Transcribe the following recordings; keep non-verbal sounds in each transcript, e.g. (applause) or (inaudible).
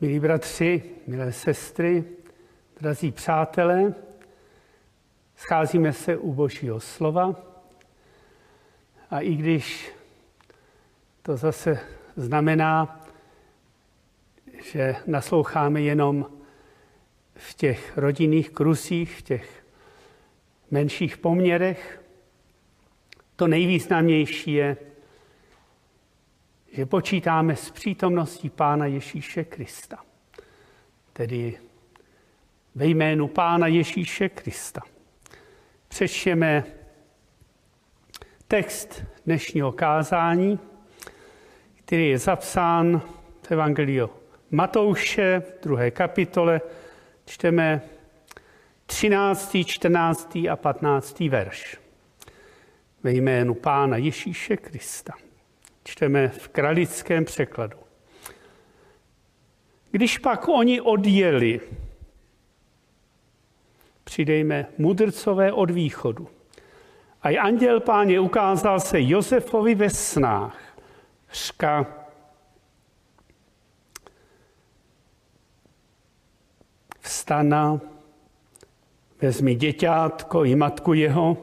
Milí bratři, milé sestry, drazí přátelé, scházíme se u Božího slova. A i když to zase znamená, že nasloucháme jenom v těch rodinných krusích, v těch menších poměrech, to nejvýznamnější je, že počítáme s přítomností Pána Ježíše Krista. Tedy ve jménu Pána Ježíše Krista. Přečtěme text dnešního kázání, který je zapsán v Evangeliu Matouše druhé kapitole. Čteme 13., 14. a 15. verš. Ve jménu Pána Ježíše Krista. Čteme v kralickém překladu. Když pak oni odjeli, přidejme mudrcové od východu. A anděl páně ukázal se Josefovi ve snách. Řka, vstana, vezmi děťátko i matku jeho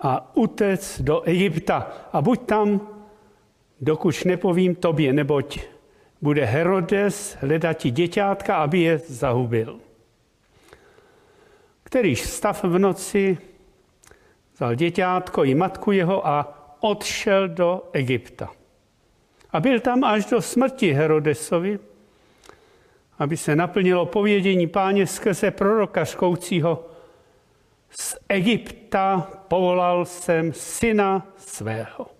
a utec do Egypta a buď tam dokud nepovím tobě, neboť bude Herodes hledat ti děťátka, aby je zahubil. Kterýž stav v noci vzal děťátko i matku jeho a odšel do Egypta. A byl tam až do smrti Herodesovi, aby se naplnilo povědění páně skrze proroka škoucího. Z Egypta povolal jsem syna svého.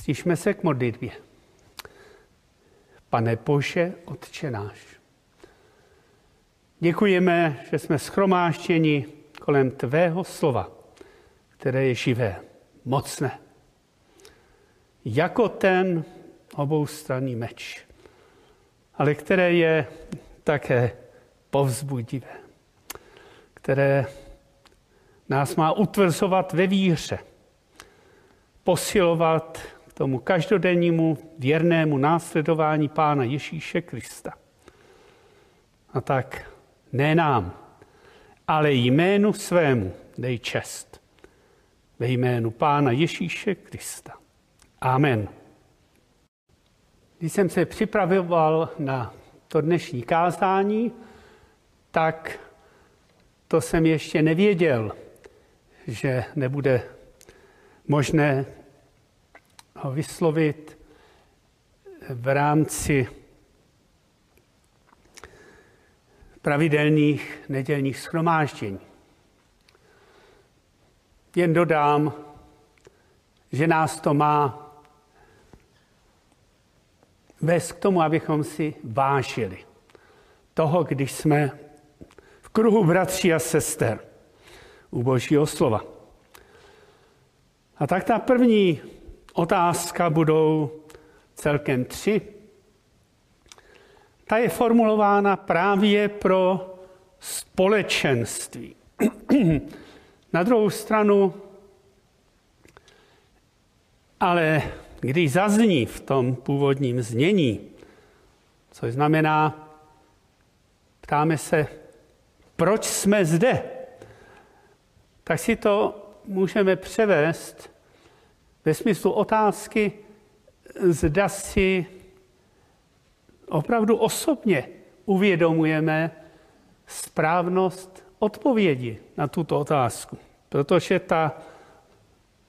Stišme se k modlitbě. Pane Bože, Otče náš. Děkujeme, že jsme schromáštěni kolem Tvého slova, které je živé, mocné. Jako ten oboustranný meč, ale které je také povzbudivé, které nás má utvrzovat ve víře, posilovat tomu každodennímu věrnému následování Pána Ježíše Krista. A tak ne nám, ale jménu svému dej čest. Ve jménu Pána Ježíše Krista. Amen. Když jsem se připravoval na to dnešní kázání, tak to jsem ještě nevěděl, že nebude možné vyslovit v rámci pravidelných nedělních schromáždění. Jen dodám, že nás to má vést k tomu, abychom si vážili toho, když jsme v kruhu bratří a sester u Božího slova. A tak ta první otázka budou celkem tři. Ta je formulována právě pro společenství. (clears throat) Na druhou stranu, ale když zazní v tom původním znění, což znamená, ptáme se, proč jsme zde, tak si to můžeme převést ve smyslu otázky, zda si opravdu osobně uvědomujeme správnost odpovědi na tuto otázku. Protože ta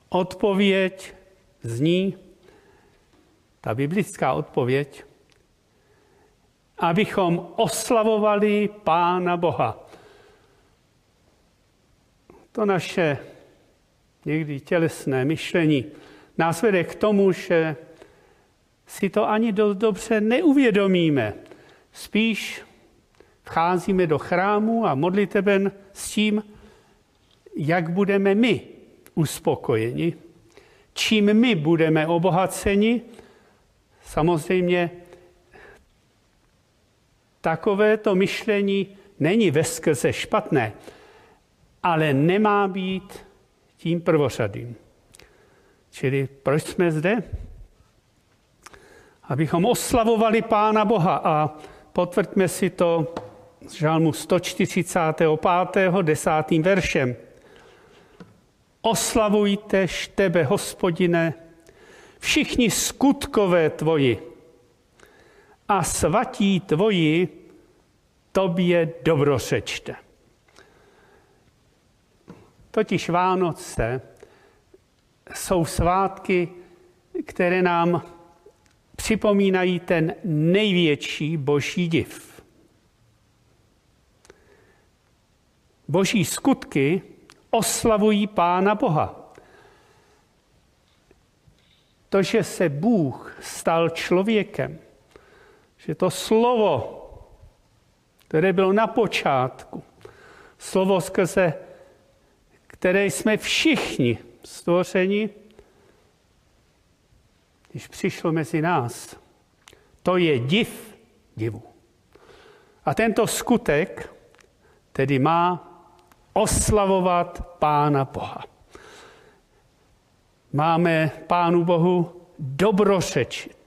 odpověď zní, ta biblická odpověď, abychom oslavovali Pána Boha. To naše někdy tělesné myšlení nás vede k tomu, že si to ani dost dobře neuvědomíme. Spíš vcházíme do chrámu a modliteben s tím, jak budeme my uspokojeni, čím my budeme obohaceni. Samozřejmě takovéto myšlení není ve skrze špatné, ale nemá být tím prvořadým. Čili proč jsme zde? abychom oslavovali Pána Boha a potvrďme si to z žalmu 145. 10. veršem. Oslavujte tebe, hospodine, všichni skutkové tvoji a svatí tvoji tobě dobrořečte. Totiž Vánoce jsou svátky, které nám připomínají ten největší boží div. Boží skutky oslavují Pána Boha. To, že se Bůh stal člověkem, že to slovo, které bylo na počátku, slovo skrze které jsme všichni stvořeni, když přišlo mezi nás, to je div divu. A tento skutek tedy má oslavovat Pána Boha. Máme Pánu Bohu dobrořečit.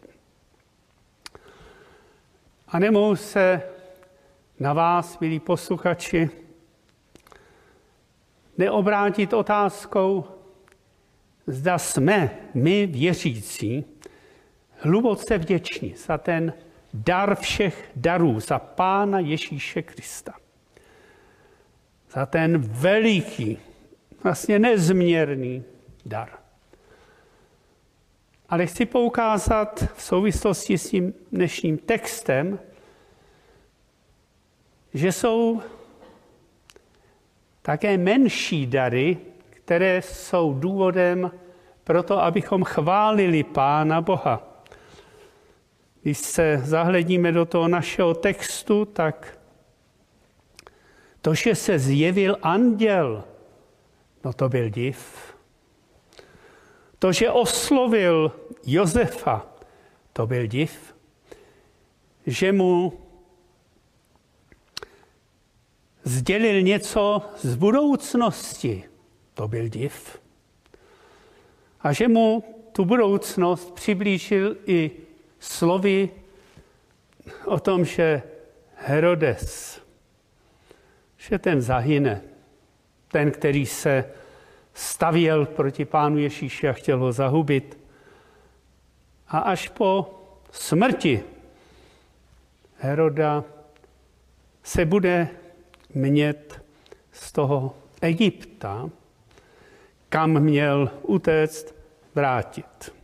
A nemohu se na vás, milí posluchači, neobrátit otázkou, zda jsme my věřící hluboce vděční za ten dar všech darů, za Pána Ježíše Krista. Za ten veliký, vlastně nezměrný dar. Ale chci poukázat v souvislosti s tím dnešním textem, že jsou také menší dary, které jsou důvodem pro to, abychom chválili Pána Boha. Když se zahledíme do toho našeho textu, tak to, že se zjevil anděl, no to byl div. To, že oslovil Josefa, to byl div. Že mu sdělil něco z budoucnosti. To byl div. A že mu tu budoucnost přiblížil i slovy o tom, že Herodes, že ten zahyne, ten, který se stavěl proti pánu Ježíši a chtěl ho zahubit. A až po smrti Heroda se bude mět z toho Egypta, kam měl utéct, vrátit.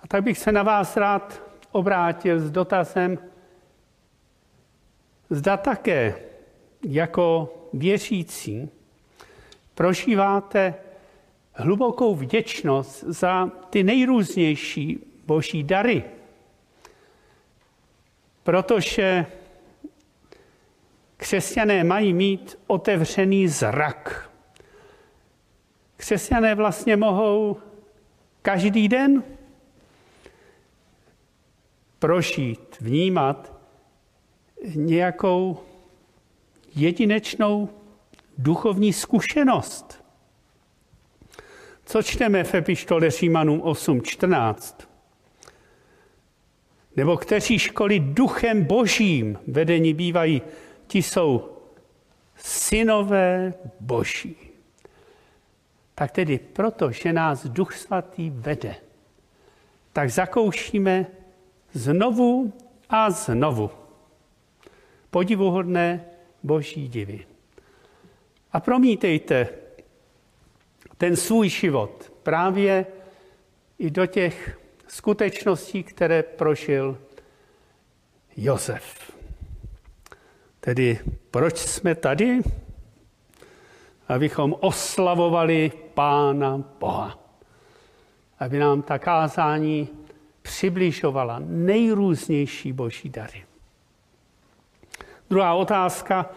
A tak bych se na vás rád obrátil s dotazem, zda také jako věřící prožíváte hlubokou vděčnost za ty nejrůznější boží dary, Protože křesťané mají mít otevřený zrak. Křesťané vlastně mohou každý den prožít, vnímat nějakou jedinečnou duchovní zkušenost. Co čteme v epištole Římanům 8.14? nebo kteří školy duchem božím vedení bývají, ti jsou synové boží. Tak tedy proto, že nás duch svatý vede, tak zakoušíme znovu a znovu podivuhodné boží divy. A promítejte ten svůj život právě i do těch skutečností, které prožil Josef. Tedy proč jsme tady? Abychom oslavovali Pána Boha. Aby nám ta kázání přibližovala nejrůznější boží dary. Druhá otázka.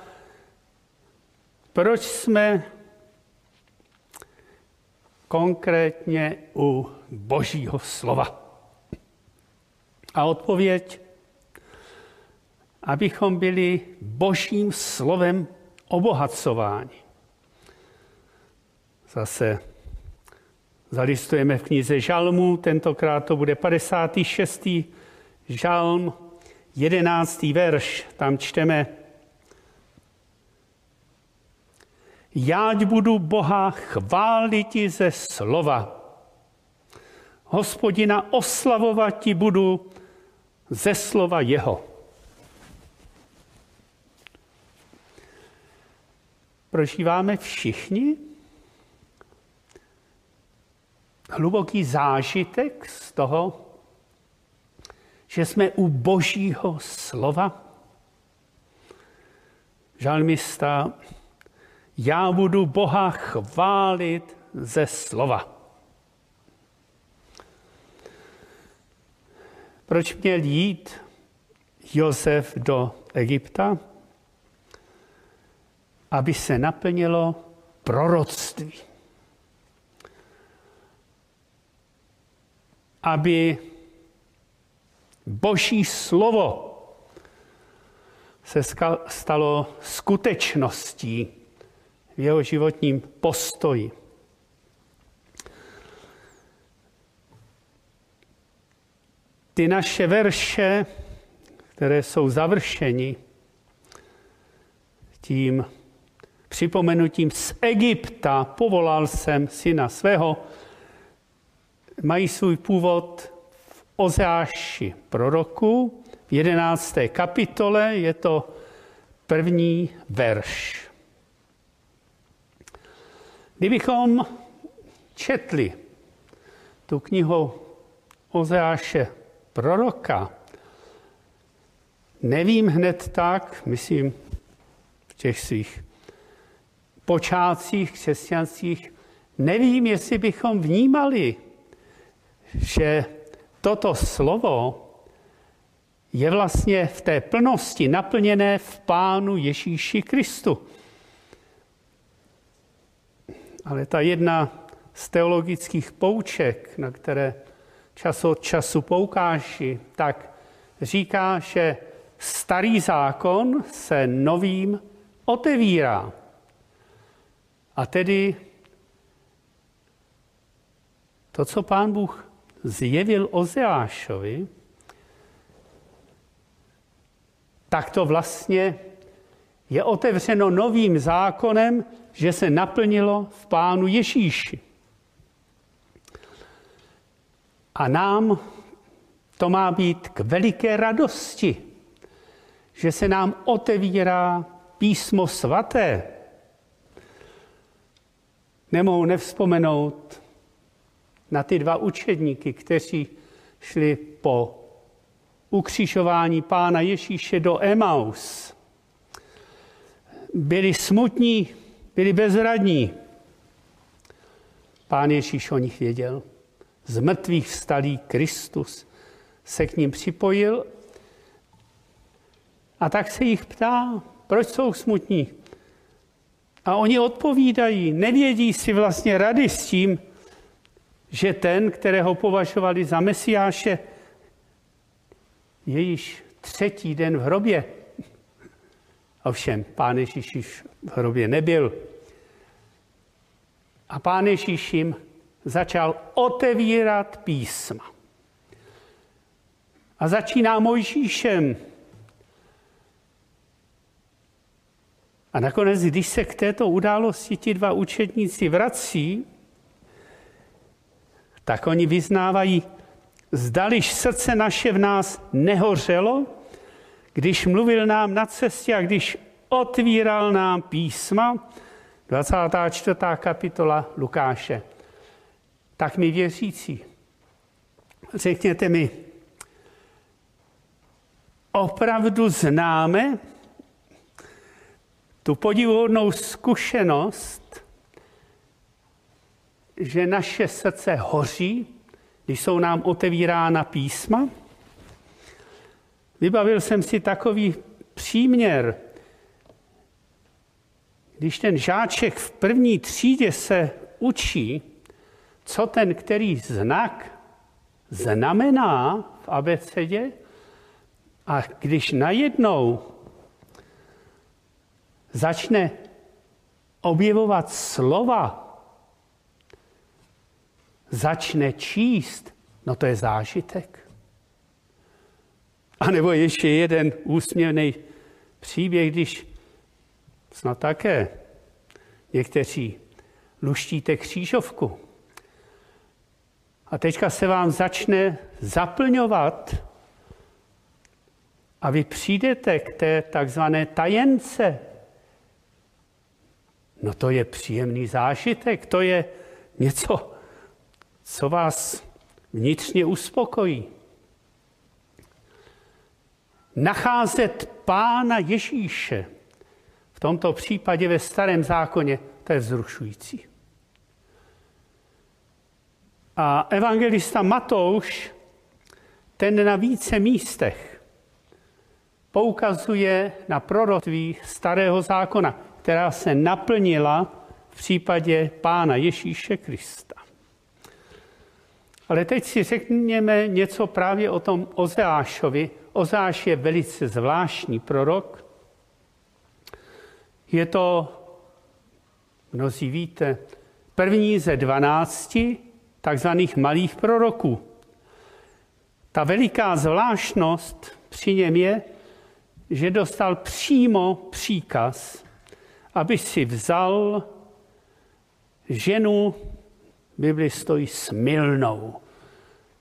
Proč jsme konkrétně u božího slova? A odpověď, abychom byli božím slovem obohacováni. Zase Zalistujeme v knize Žalmů, tentokrát to bude 56. žalm, 11. verš. Tam čteme, Jáť budu Boha chválit ze slova. Hospodina oslavovat ti budu ze slova jeho. Prožíváme všichni hluboký zážitek z toho, že jsme u božího slova. Žalmista, já budu Boha chválit ze slova. Proč měl jít Josef do Egypta? Aby se naplnilo proroctví. Aby Boží slovo se stalo skutečností v jeho životním postoji. Ty naše verše, které jsou završeni tím připomenutím z Egypta, povolal jsem syna svého, mají svůj původ v Ozeáši proroku, v jedenácté kapitole je to první verš. Kdybychom četli tu knihu Ozeáše proroka, nevím hned tak, myslím v těch svých počátcích křesťanských, nevím, jestli bychom vnímali, že toto slovo je vlastně v té plnosti naplněné v Pánu Ježíši Kristu. Ale ta jedna z teologických pouček, na které čas od času poukáži, tak říká, že starý zákon se novým otevírá. A tedy to, co pán Bůh zjevil Ozeášovi, tak to vlastně je otevřeno novým zákonem, že se naplnilo v Pánu Ježíši. A nám to má být k veliké radosti, že se nám otevírá písmo svaté. Nemohu nevzpomenout na ty dva učedníky, kteří šli po ukřižování Pána Ježíše do Emaus. Byli smutní, byli bezradní. Pán Ježíš o nich věděl z mrtvých vstalý Kristus se k ním připojil a tak se jich ptá, proč jsou smutní. A oni odpovídají, nevědí si vlastně rady s tím, že ten, kterého považovali za mesiáše, je již třetí den v hrobě. Ovšem, pán Ježíš v hrobě nebyl. A pán Ježíš jim začal otevírat písma. A začíná Mojžíšem. A nakonec, když se k této události ti dva učedníci vrací, tak oni vyznávají, zdališ srdce naše v nás nehořelo, když mluvil nám na cestě a když otvíral nám písma, 24. kapitola Lukáše tak mi věřící, řekněte mi, opravdu známe tu podivuhodnou zkušenost, že naše srdce hoří, když jsou nám otevírána písma? Vybavil jsem si takový příměr. Když ten žáček v první třídě se učí, co ten který znak znamená v abecedě a když najednou začne objevovat slova, začne číst, no to je zážitek. A nebo ještě jeden úsměvný příběh, když snad také někteří luštíte křížovku. A teďka se vám začne zaplňovat a vy přijdete k té takzvané tajence. No to je příjemný zážitek, to je něco, co vás vnitřně uspokojí. Nacházet Pána Ježíše, v tomto případě ve starém zákoně, to je vzrušující. A evangelista Matouš, ten na více místech poukazuje na proroctví starého zákona, která se naplnila v případě Pána Ježíše Krista. Ale teď si řekněme něco právě o tom Ozeášovi. Ozeáš je velice zvláštní prorok. Je to, mnozí víte, první ze dvanácti takzvaných malých proroků. Ta veliká zvláštnost při něm je, že dostal přímo příkaz, aby si vzal ženu, Bibli stojí smilnou.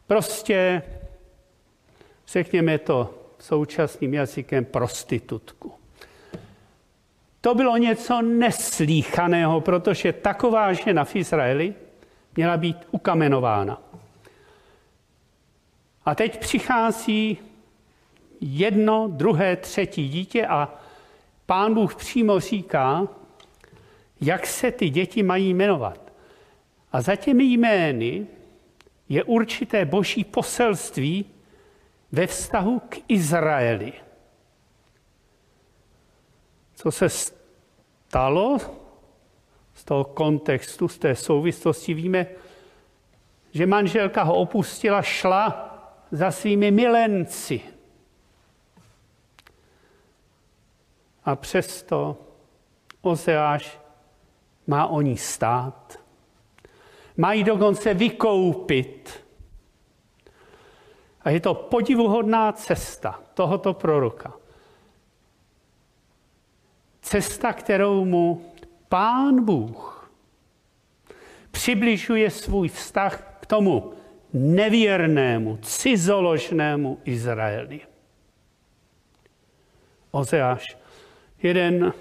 Prostě, řekněme to současným jazykem, prostitutku. To bylo něco neslíchaného, protože taková žena v Izraeli měla být ukamenována. A teď přichází jedno, druhé, třetí dítě a pán Bůh přímo říká, jak se ty děti mají jmenovat. A za těmi jmény je určité boží poselství ve vztahu k Izraeli. Co se stalo z toho kontextu, z té souvislosti víme, že manželka ho opustila, šla za svými milenci. A přesto Ozeáš má o ní stát. Mají dokonce vykoupit. A je to podivuhodná cesta tohoto proroka. Cesta, kterou mu Pán Bůh přibližuje svůj vztah k tomu nevěrnému, cizoložnému Izraeli. Ozeáš, jeden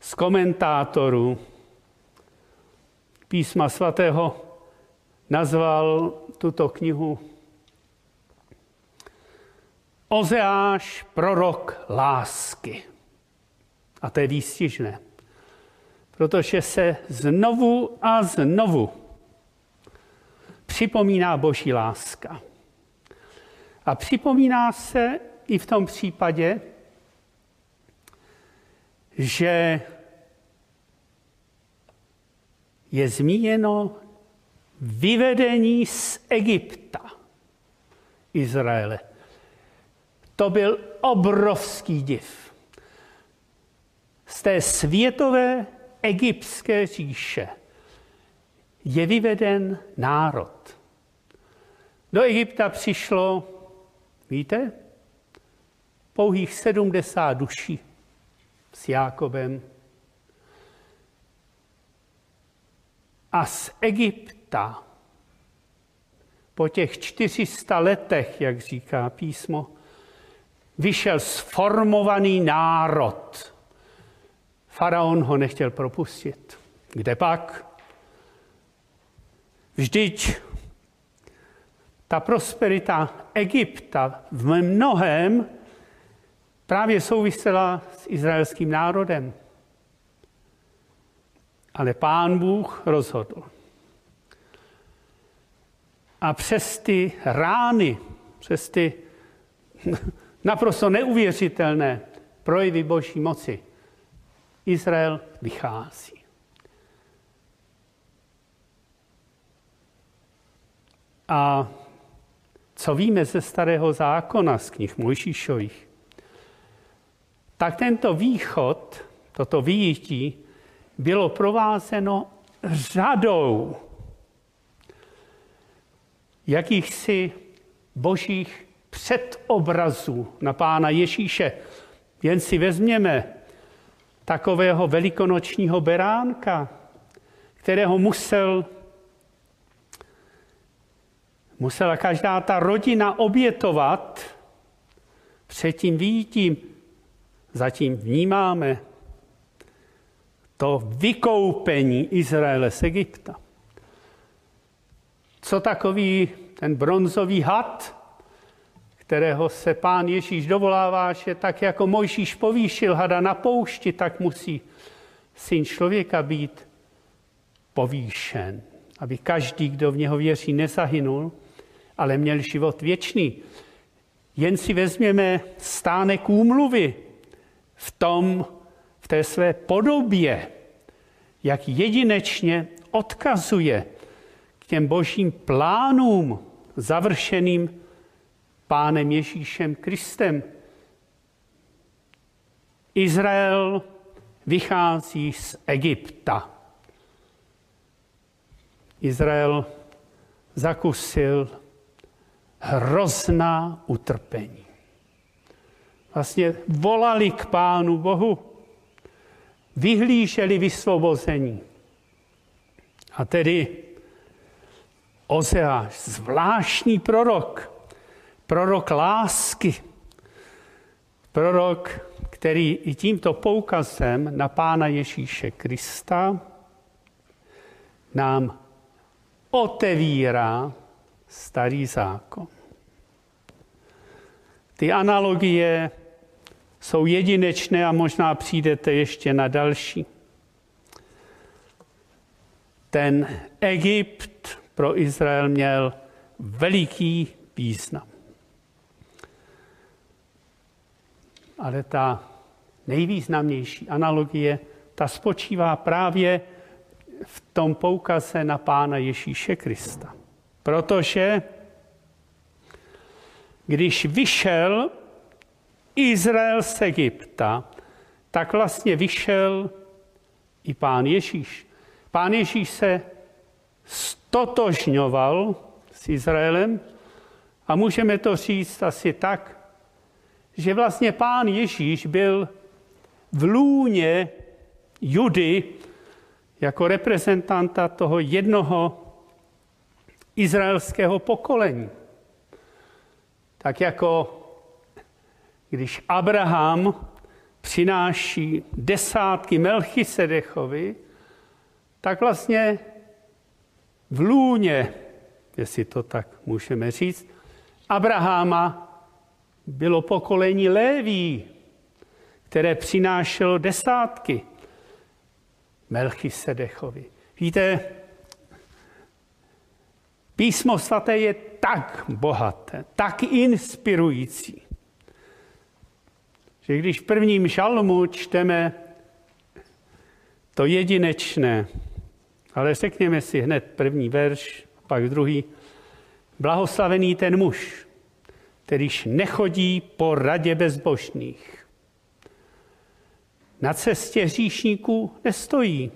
z komentátorů písma svatého nazval tuto knihu Ozeáš, prorok lásky. A to je výstižné protože se znovu a znovu připomíná boží láska. A připomíná se i v tom případě, že je zmíněno vyvedení z Egypta Izraele. To byl obrovský div. Z té světové egyptské říše je vyveden národ. Do Egypta přišlo, víte, pouhých 70 duší s Jákobem. A z Egypta po těch 400 letech, jak říká písmo, vyšel sformovaný národ Faraon ho nechtěl propustit. Kde pak? Vždyť ta prosperita Egypta v mnohem právě souvisela s izraelským národem. Ale pán Bůh rozhodl. A přes ty rány, přes ty (laughs) naprosto neuvěřitelné projevy boží moci, Izrael vychází. A co víme ze starého zákona, z knih Mojžíšových, tak tento východ, toto výjití, bylo provázeno řadou jakýchsi božích předobrazů na Pána Ježíše. Jen si vezměme takového velikonočního beránka, kterého musel, musela každá ta rodina obětovat před tím výjitím. Zatím vnímáme to vykoupení Izraele z Egypta. Co takový ten bronzový had, kterého se pán Ježíš dovolává, že tak jako Mojžíš povýšil hada na poušti, tak musí syn člověka být povýšen, aby každý, kdo v něho věří, nezahynul, ale měl život věčný. Jen si vezměme stánek úmluvy v tom, v té své podobě, jak jedinečně odkazuje k těm božím plánům završeným pánem Ježíšem Kristem. Izrael vychází z Egypta. Izrael zakusil hrozná utrpení. Vlastně volali k Pánu Bohu, vyhlíželi vysvobození. A tedy Ozeáš, zvláštní prorok, prorok lásky, prorok, který i tímto poukazem na Pána Ježíše Krista nám otevírá starý zákon. Ty analogie jsou jedinečné a možná přijdete ještě na další. Ten Egypt pro Izrael měl veliký význam. Ale ta nejvýznamnější analogie, ta spočívá právě v tom poukaze na Pána Ježíše Krista. Protože když vyšel Izrael z Egypta, tak vlastně vyšel i pán Ježíš. Pán Ježíš se stotožňoval s Izraelem a můžeme to říct asi tak, že vlastně pán Ježíš byl v lůně Judy jako reprezentanta toho jednoho izraelského pokolení. Tak jako když Abraham přináší desátky Melchisedechovi, tak vlastně v lůně, jestli to tak můžeme říct, Abraháma bylo pokolení Léví, které přinášelo desátky Melchisedechovi. Víte, písmo svaté je tak bohaté, tak inspirující, že když v prvním žalmu čteme to jedinečné, ale řekněme si hned první verš, pak druhý, blahoslavený ten muž, kterýž nechodí po radě bezbožných. Na cestě hříšníků nestojí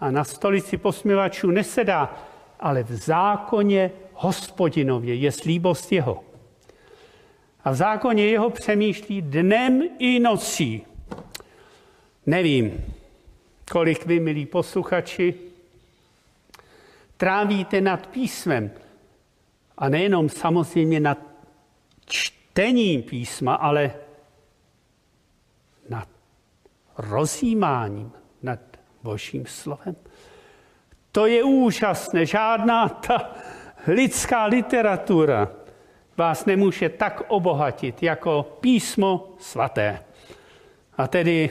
a na stolici posměvačů nesedá, ale v zákoně hospodinově je slíbost jeho. A v zákoně jeho přemýšlí dnem i nocí. Nevím, kolik vy, milí posluchači, trávíte nad písmem. A nejenom samozřejmě nad čtením písma, ale nad rozjímáním nad Božím slovem. To je úžasné. Žádná ta lidská literatura vás nemůže tak obohatit jako písmo svaté. A tedy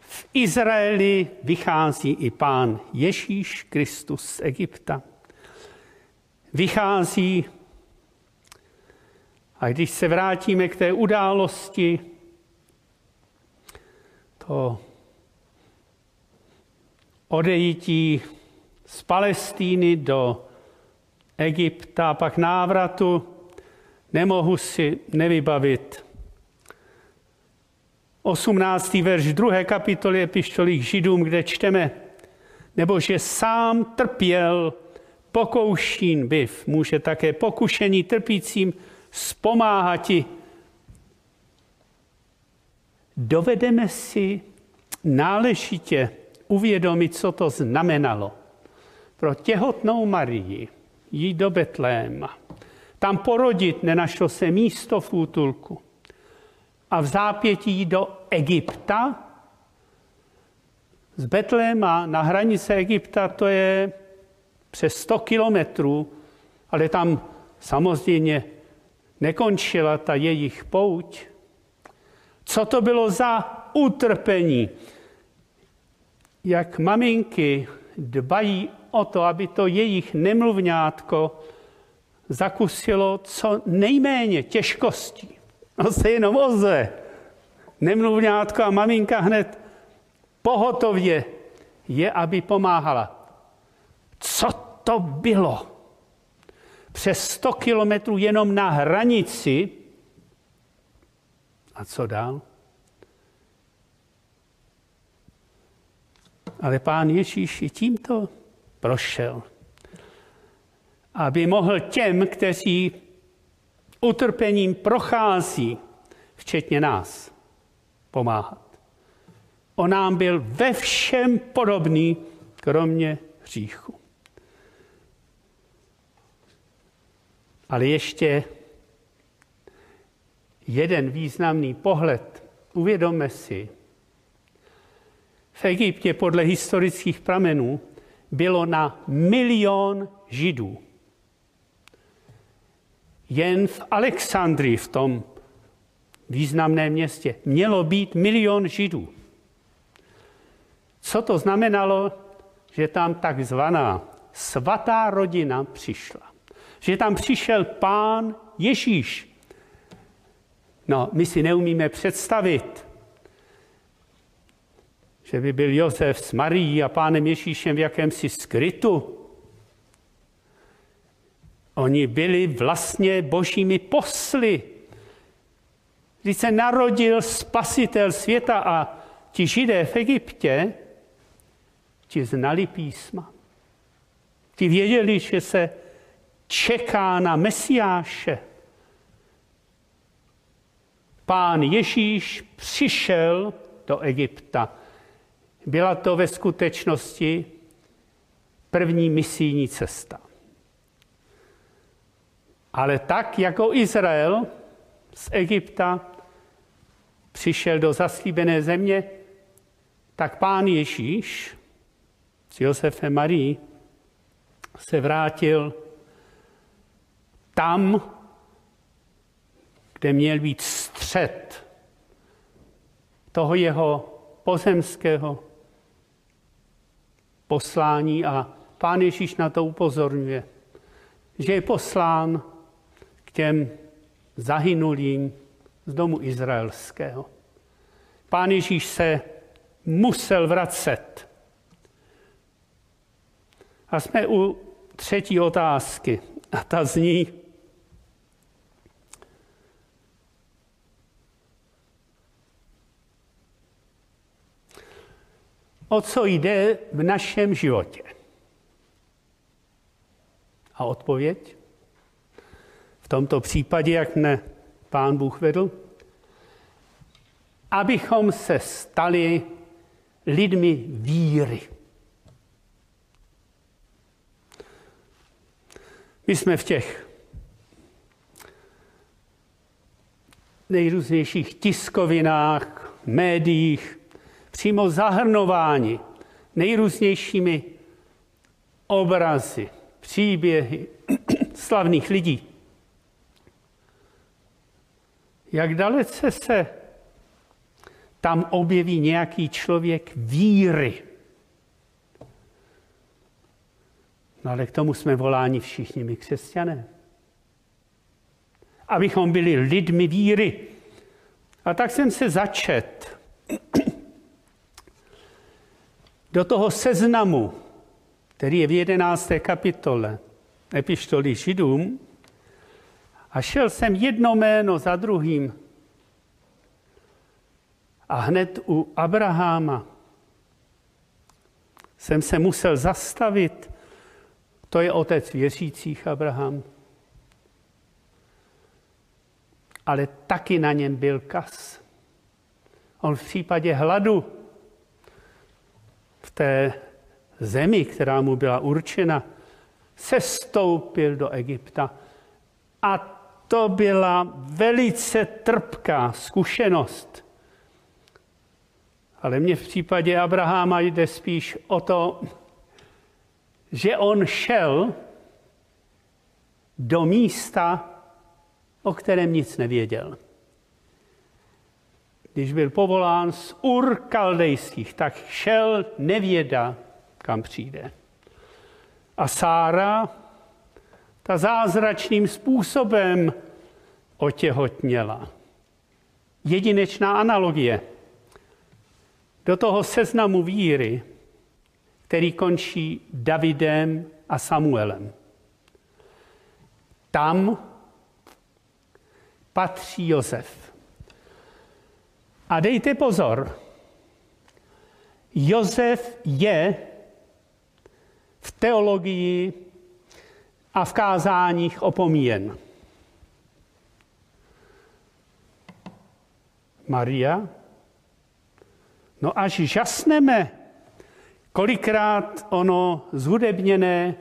v Izraeli vychází i pán Ježíš Kristus z Egypta. Vychází a když se vrátíme k té události, to odejítí z Palestíny do Egypta a pak návratu, nemohu si nevybavit 18. verš 2. kapitoly epištolí k Židům, kde čteme, nebo že sám trpěl pokoušín byv, může také pokušení trpícím ti. Dovedeme si náležitě uvědomit, co to znamenalo pro těhotnou Marii jít do Betléma. Tam porodit nenašlo se místo v útulku. A v zápětí do Egypta, z Betléma na hranice Egypta, to je přes 100 kilometrů, ale tam samozřejmě nekončila ta jejich pouť. Co to bylo za utrpení? Jak maminky dbají o to, aby to jejich nemluvňátko zakusilo co nejméně těžkostí. No se jenom ozve. Nemluvňátko a maminka hned pohotově je, aby pomáhala. Co to bylo? Přes 100 kilometrů jenom na hranici. A co dál? Ale pán Ježíš i tímto prošel. Aby mohl těm, kteří utrpením prochází, včetně nás, pomáhat. On nám byl ve všem podobný, kromě hříchu. Ale ještě jeden významný pohled. Uvědomme si, v Egyptě podle historických pramenů bylo na milion židů. Jen v Alexandrii, v tom významném městě, mělo být milion židů. Co to znamenalo? Že tam takzvaná svatá rodina přišla. Že tam přišel pán Ježíš. No, my si neumíme představit, že by byl Josef s Marií a pánem Ježíšem v jakémsi skrytu. Oni byli vlastně božími posly. Když se narodil spasitel světa a ti židé v Egyptě, ti znali písma. Ti věděli, že se čeká na Mesiáše. Pán Ježíš přišel do Egypta byla to ve skutečnosti první misijní cesta. Ale tak jako Izrael z Egypta přišel do zaslíbené země, tak pán Ježíš s Josefem Marí se vrátil tam, kde měl být střed toho jeho pozemského poslání a pán Ježíš na to upozorňuje, že je poslán k těm zahynulým z domu izraelského. Pán Ježíš se musel vracet. A jsme u třetí otázky. A ta zní, o co jde v našem životě. A odpověď? V tomto případě, jak mne pán Bůh vedl, abychom se stali lidmi víry. My jsme v těch nejrůznějších tiskovinách, médiích, přímo zahrnováni nejrůznějšími obrazy, příběhy (clears throat) slavných lidí. Jak dalece se tam objeví nějaký člověk víry. No ale k tomu jsme voláni všichni my křesťané. Abychom byli lidmi víry. A tak jsem se začet do toho seznamu, který je v jedenácté kapitole epištoly Židům, a šel jsem jedno jméno za druhým. A hned u Abraháma jsem se musel zastavit, To je otec věřících Abraham. Ale taky na něm byl kas. On v případě hladu v té zemi, která mu byla určena, se stoupil do Egypta. A to byla velice trpká zkušenost. Ale mně v případě Abraháma jde spíš o to, že on šel do místa, o kterém nic nevěděl. Když byl povolán z Ur Kaldejských, tak šel nevěda, kam přijde. A Sára, ta zázračným způsobem otěhotněla. Jedinečná analogie do toho seznamu víry, který končí Davidem a Samuelem. Tam patří Josef. A dejte pozor, Josef je v teologii a v kázáních opomíjen. Maria? No až žasneme, kolikrát ono zhudebněné,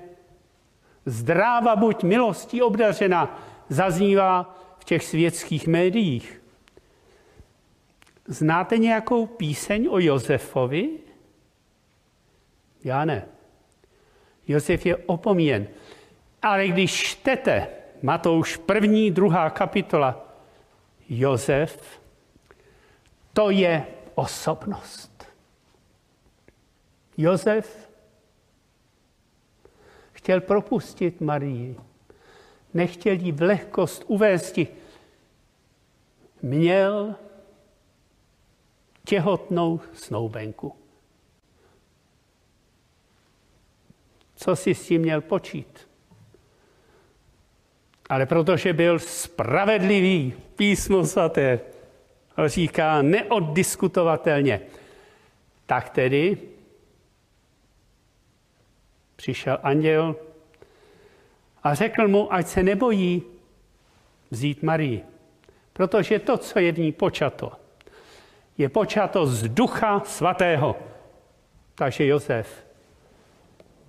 zdráva buď milostí obdařena, zaznívá v těch světských médiích. Znáte nějakou píseň o Josefovi? Já ne. Josef je opomíjen. Ale když čtete Matouš první, druhá kapitola, Josef, to je osobnost. Josef chtěl propustit Marii, nechtěl jí v lehkost uvést. Měl těhotnou snoubenku. Co si s tím měl počít? Ale protože byl spravedlivý, písmo svaté říká neoddiskutovatelně, tak tedy přišel anděl a řekl mu, ať se nebojí vzít Marii, protože to, co je v ní počato, je počato z ducha svatého. Takže Josef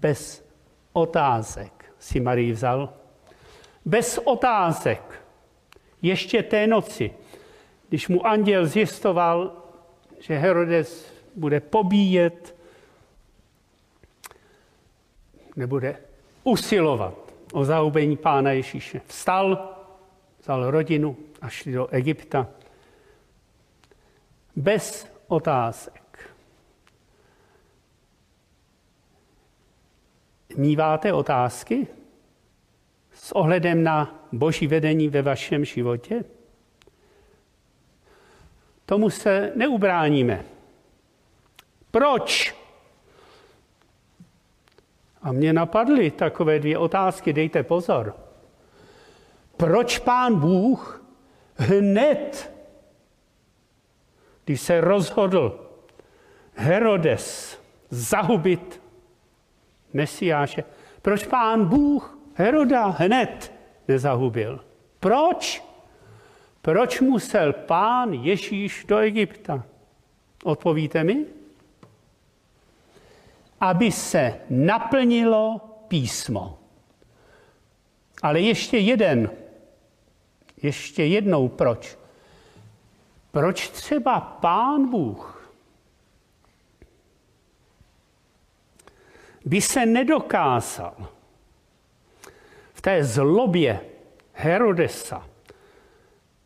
bez otázek si Marii vzal. Bez otázek. Ještě té noci, když mu anděl zjistoval, že Herodes bude pobíjet, nebude usilovat o zahubení pána Ježíše. Vstal, vzal rodinu a šli do Egypta. Bez otázek. Míváte otázky s ohledem na boží vedení ve vašem životě? Tomu se neubráníme. Proč? A mě napadly takové dvě otázky, dejte pozor. Proč pán Bůh hned, když se rozhodl Herodes zahubit Mesiáše, proč pán Bůh Heroda hned nezahubil? Proč? Proč musel pán Ježíš do Egypta? Odpovíte mi? aby se naplnilo písmo. Ale ještě jeden, ještě jednou proč. Proč třeba pán Bůh by se nedokázal v té zlobě Herodesa,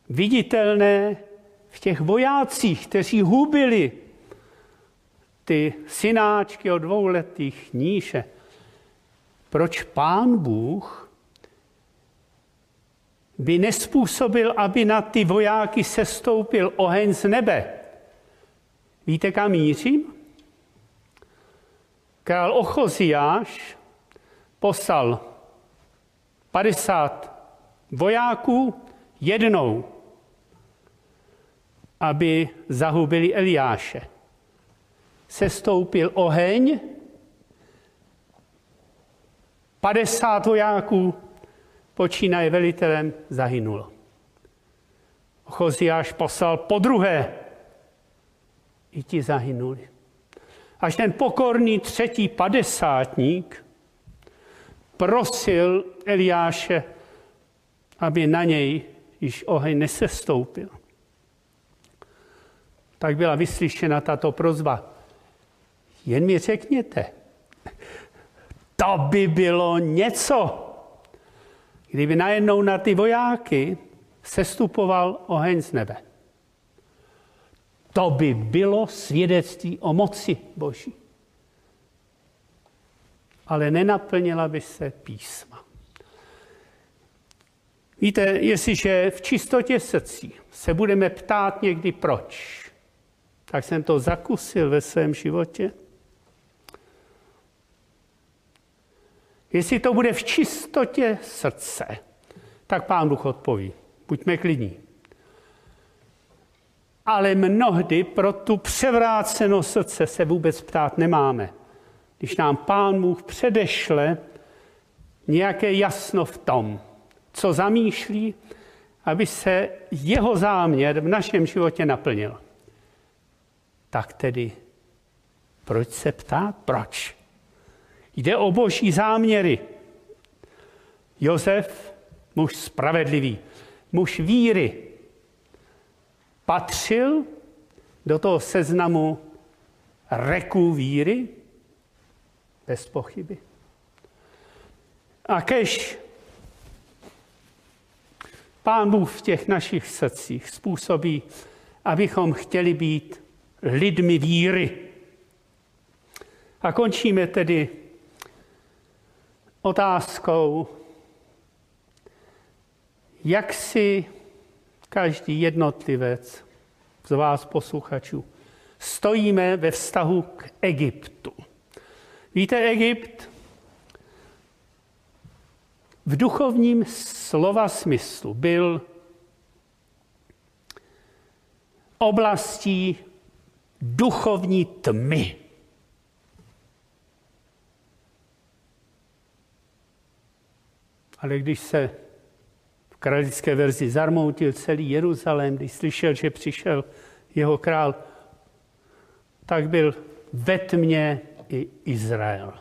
viditelné v těch vojácích, kteří hubili ty synáčky od dvouletých níše. Proč pán Bůh by nespůsobil, aby na ty vojáky sestoupil oheň z nebe? Víte, kam mířím? Král Ochoziáš poslal 50 vojáků jednou, aby zahubili Eliáše se stoupil oheň 50 vojáků, počínaje velitelem, zahynulo. Choziáš poslal po druhé. I ti zahynuli. Až ten pokorný třetí padesátník prosil Eliáše, aby na něj již oheň nesestoupil. Tak byla vyslyšena tato prozba. Jen mi řekněte, to by bylo něco, kdyby najednou na ty vojáky sestupoval oheň z nebe. To by bylo svědectví o moci Boží. Ale nenaplnila by se písma. Víte, jestliže v čistotě srdcí se budeme ptát někdy proč, tak jsem to zakusil ve svém životě. Jestli to bude v čistotě srdce, tak pán Bůh odpoví. Buďme klidní. Ale mnohdy pro tu převrácenost srdce se vůbec ptát nemáme. Když nám pán Bůh předešle nějaké jasno v tom, co zamýšlí, aby se jeho záměr v našem životě naplnil. Tak tedy, proč se ptát? Proč? Jde o boží záměry. Josef, muž spravedlivý, muž víry, patřil do toho seznamu reků víry? Bez pochyby. A kež Pán Bůh v těch našich srdcích způsobí, abychom chtěli být lidmi víry. A končíme tedy otázkou, jak si každý jednotlivec z vás posluchačů stojíme ve vztahu k Egyptu. Víte, Egypt v duchovním slova smyslu byl oblastí duchovní tmy. Ale když se v kralické verzi zarmoutil celý Jeruzalém, když slyšel, že přišel jeho král, tak byl ve tmě i Izrael.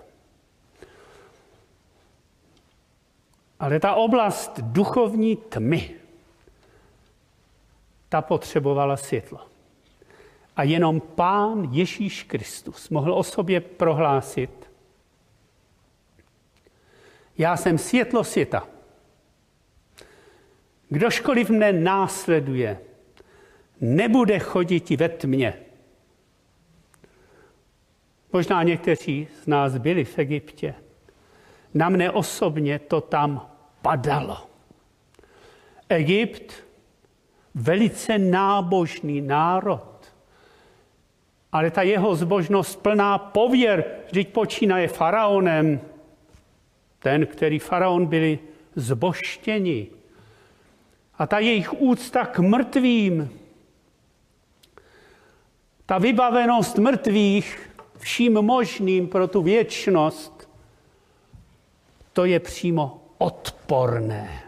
Ale ta oblast duchovní tmy, ta potřebovala světlo. A jenom Pán Ježíš Kristus mohl o sobě prohlásit, já jsem světlo světa. Kdožkoliv mne následuje, nebude chodit ve tmě. Možná někteří z nás byli v Egyptě. Na mne osobně to tam padalo. Egypt, velice nábožný národ, ale ta jeho zbožnost plná pověr, vždyť počínaje faraonem, ten, který faraon byli zboštěni. A ta jejich úcta k mrtvým, ta vybavenost mrtvých vším možným pro tu věčnost, to je přímo odporné.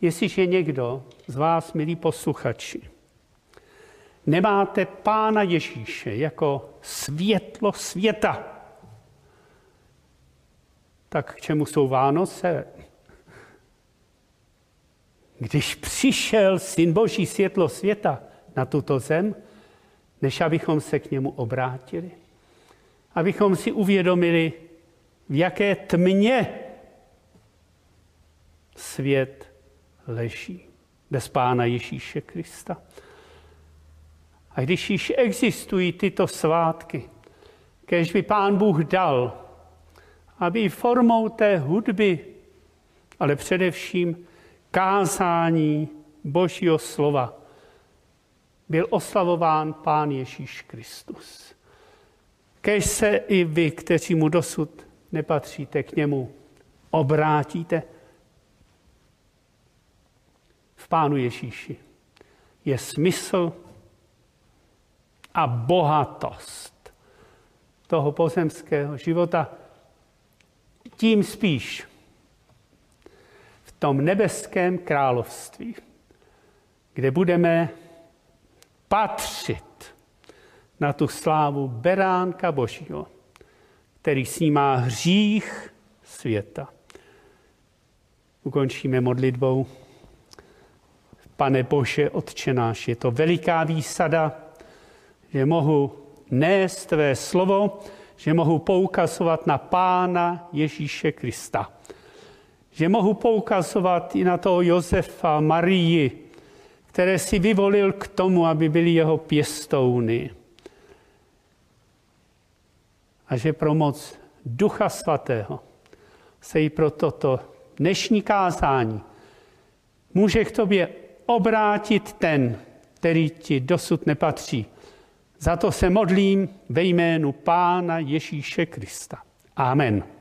Jestliže někdo z vás, milí posluchači, nemáte Pána Ježíše jako světlo světa, tak k čemu jsou Vánoce? Když přišel Syn Boží světlo světa na tuto zem, než abychom se k němu obrátili, abychom si uvědomili, v jaké tmě svět leží bez Pána Ježíše Krista. A když již existují tyto svátky, kež by Pán Bůh dal, aby formou té hudby, ale především kázání Božího slova, byl oslavován Pán Ježíš Kristus. Kež se i vy, kteří mu dosud nepatříte k němu, obrátíte v Pánu Ježíši. Je smysl a bohatost toho pozemského života, tím spíš v tom nebeském království, kde budeme patřit na tu slávu beránka Božího, který snímá hřích světa. Ukončíme modlitbou. Pane Bože, Otče náš, je to veliká výsada, že mohu nést tvé slovo, že mohu poukazovat na Pána Ježíše Krista. Že mohu poukazovat i na toho Josefa, Marii, které si vyvolil k tomu, aby byli jeho pěstouny. A že pro moc Ducha Svatého se i pro toto dnešní kázání může k tobě obrátit ten, který ti dosud nepatří. Za to se modlím ve jménu Pána Ježíše Krista. Amen.